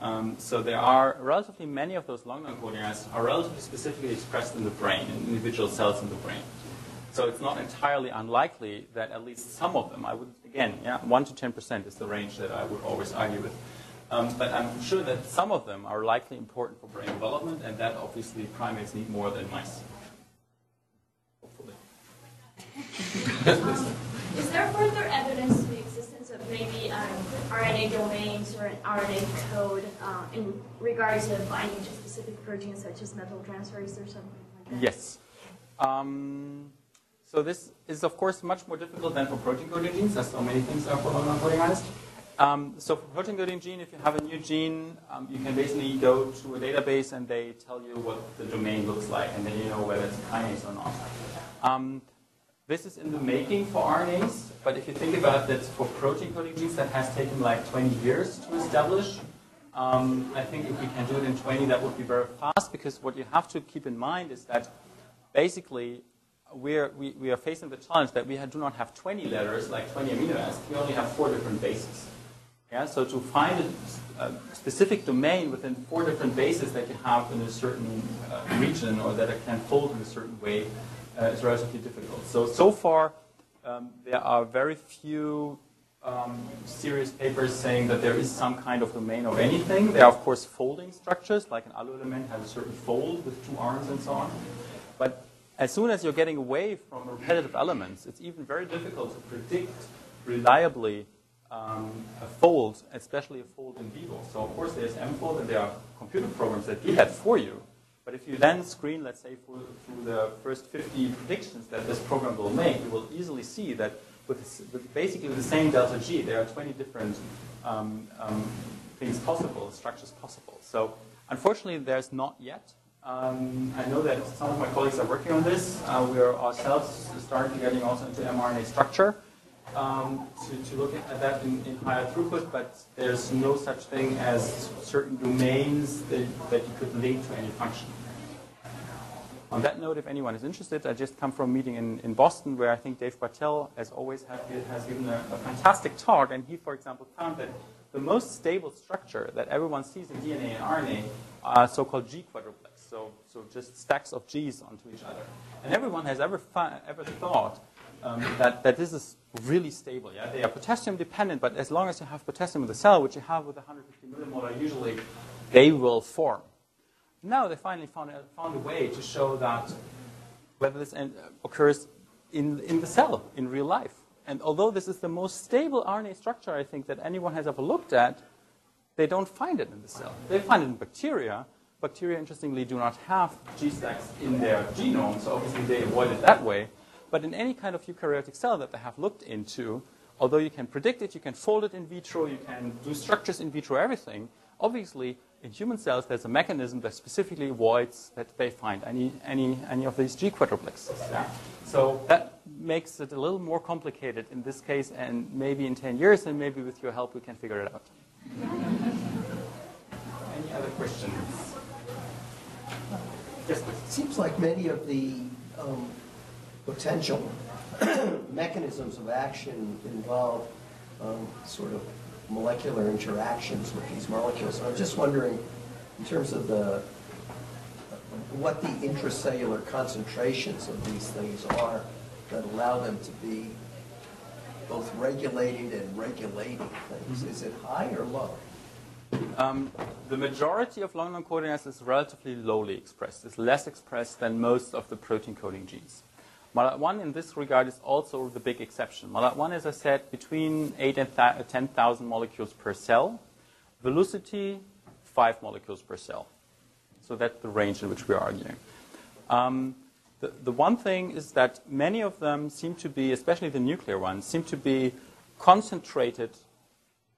Um, so there are relatively many of those long non-coding RNAs are relatively specifically expressed in the brain, in individual cells in the brain. So it's not entirely unlikely that at least some of them, I would, again, yeah, 1 to 10% is the range that I would always argue with. Um, but I'm sure that some of them are likely important for brain development, and that obviously primates need more than mice. Hopefully.
Is there further evidence to the existence of maybe um, RNA domains or an RNA code uh, in regards to binding to specific proteins such as methyltransferase or something like that?
Yes. So this is, of course, much more difficult than for protein coding genes, as so many things are for non-codingized. Um, so for protein coding gene, if you have a new gene, um, you can basically go to a database and they tell you what the domain looks like, and then you know whether it's kinase or not. Um, this is in the making for RNAs, but if you think about that for protein coding genes, that has taken like 20 years to establish. Um, I think if we can do it in 20, that would be very fast, because what you have to keep in mind is that basically we're, we, we are facing the challenge that we do not have 20 letters, like 20 amino acids. We only have four different bases. Yeah, so to find a specific domain within four different bases that you have in a certain uh, region or that it can fold in a certain way uh, is relatively difficult. So, so far, um, there are very few um, serious papers saying that there is some kind of domain of anything. There are, of course, folding structures, like an alu element has a certain fold with two arms and so on. But as soon as you're getting away from repetitive elements, it's even very difficult to predict reliably um, a fold, especially a fold in vivo. So of course there's mfold and there are computer programs that do that for you. But if you then screen, let's say, for, through the first 50 predictions that this program will make, you will easily see that with, with basically the same delta G, there are 20 different um, um, things possible, structures possible. So unfortunately, there's not yet. Um, I know that some of my colleagues are working on this. Uh, we are ourselves starting to getting also into mRNA structure. um, to, to look at that in, in higher throughput, but there's no such thing as certain domains that, that you could link to any function. On that note, if anyone is interested, I just come from a meeting in, in Boston where I think Dave Bartel, as always, have, has given a, a fantastic talk. And he, for example, found that the most stable structure that everyone sees in DNA and RNA are so-called G quadruplex. So, so just stacks of G's onto each other. And everyone has ever, ever thought um, that, that this is really stable. Yeah? They are potassium dependent, but as long as you have potassium in the cell, which you have with 150 millimolar, usually they will form. Now they finally found a, found a way to show that whether this occurs in, in the cell in real life. And although this is the most stable RNA structure I think that anyone has ever looked at, they don't find it in the cell. They find it in bacteria. Bacteria, interestingly, do not have G stacks in their genome, so obviously they avoid it that way. But in any kind of eukaryotic cell that they have looked into, although you can predict it, you can fold it in vitro, you can do structures in vitro, everything, obviously in human cells, there's a mechanism that specifically avoids that they find any, any, any of these G quadruplexes. Yeah? So that makes it a little more complicated in this case, and maybe in 10 years, and maybe with your help, we can figure it out. any other questions? Yes, please.
It seems like many of the um, potential mechanisms of action involve um, sort of molecular interactions with these molecules. So I'm just wondering, in terms of the what the intracellular concentrations of these things are that allow them to be both regulating and regulating things. Mm-hmm. Is it high or low?
Um, the majority of long non-coding is relatively lowly expressed. It's less expressed than most of the protein coding genes. MALAT1 in this regard is also the big exception. MALAT1, as I said, between 8 and 10,000 molecules per cell. Velocity, 5 molecules per cell. So that's the range in which we're arguing. Um, the, the one thing is that many of them seem to be, especially the nuclear ones, seem to be concentrated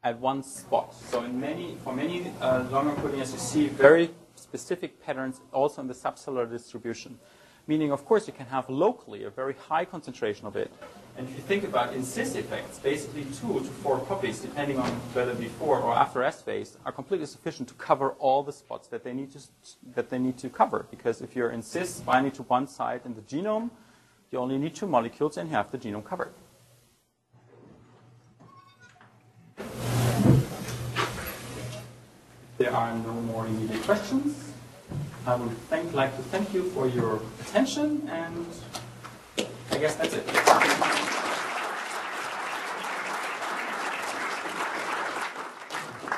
at one spot. So in many, for many uh, longer you see very specific patterns also in the subcellular distribution. Meaning, of course, you can have locally a very high concentration of it. And if you think about in cis effects, basically two to four copies, depending on whether before or after S phase, are completely sufficient to cover all the spots that they need to, that they need to cover. Because if you're in cis binding to one site in the genome, you only need two molecules and you have the genome covered. There are no more immediate questions. I would thank, like to thank you for your attention, and I guess that's it.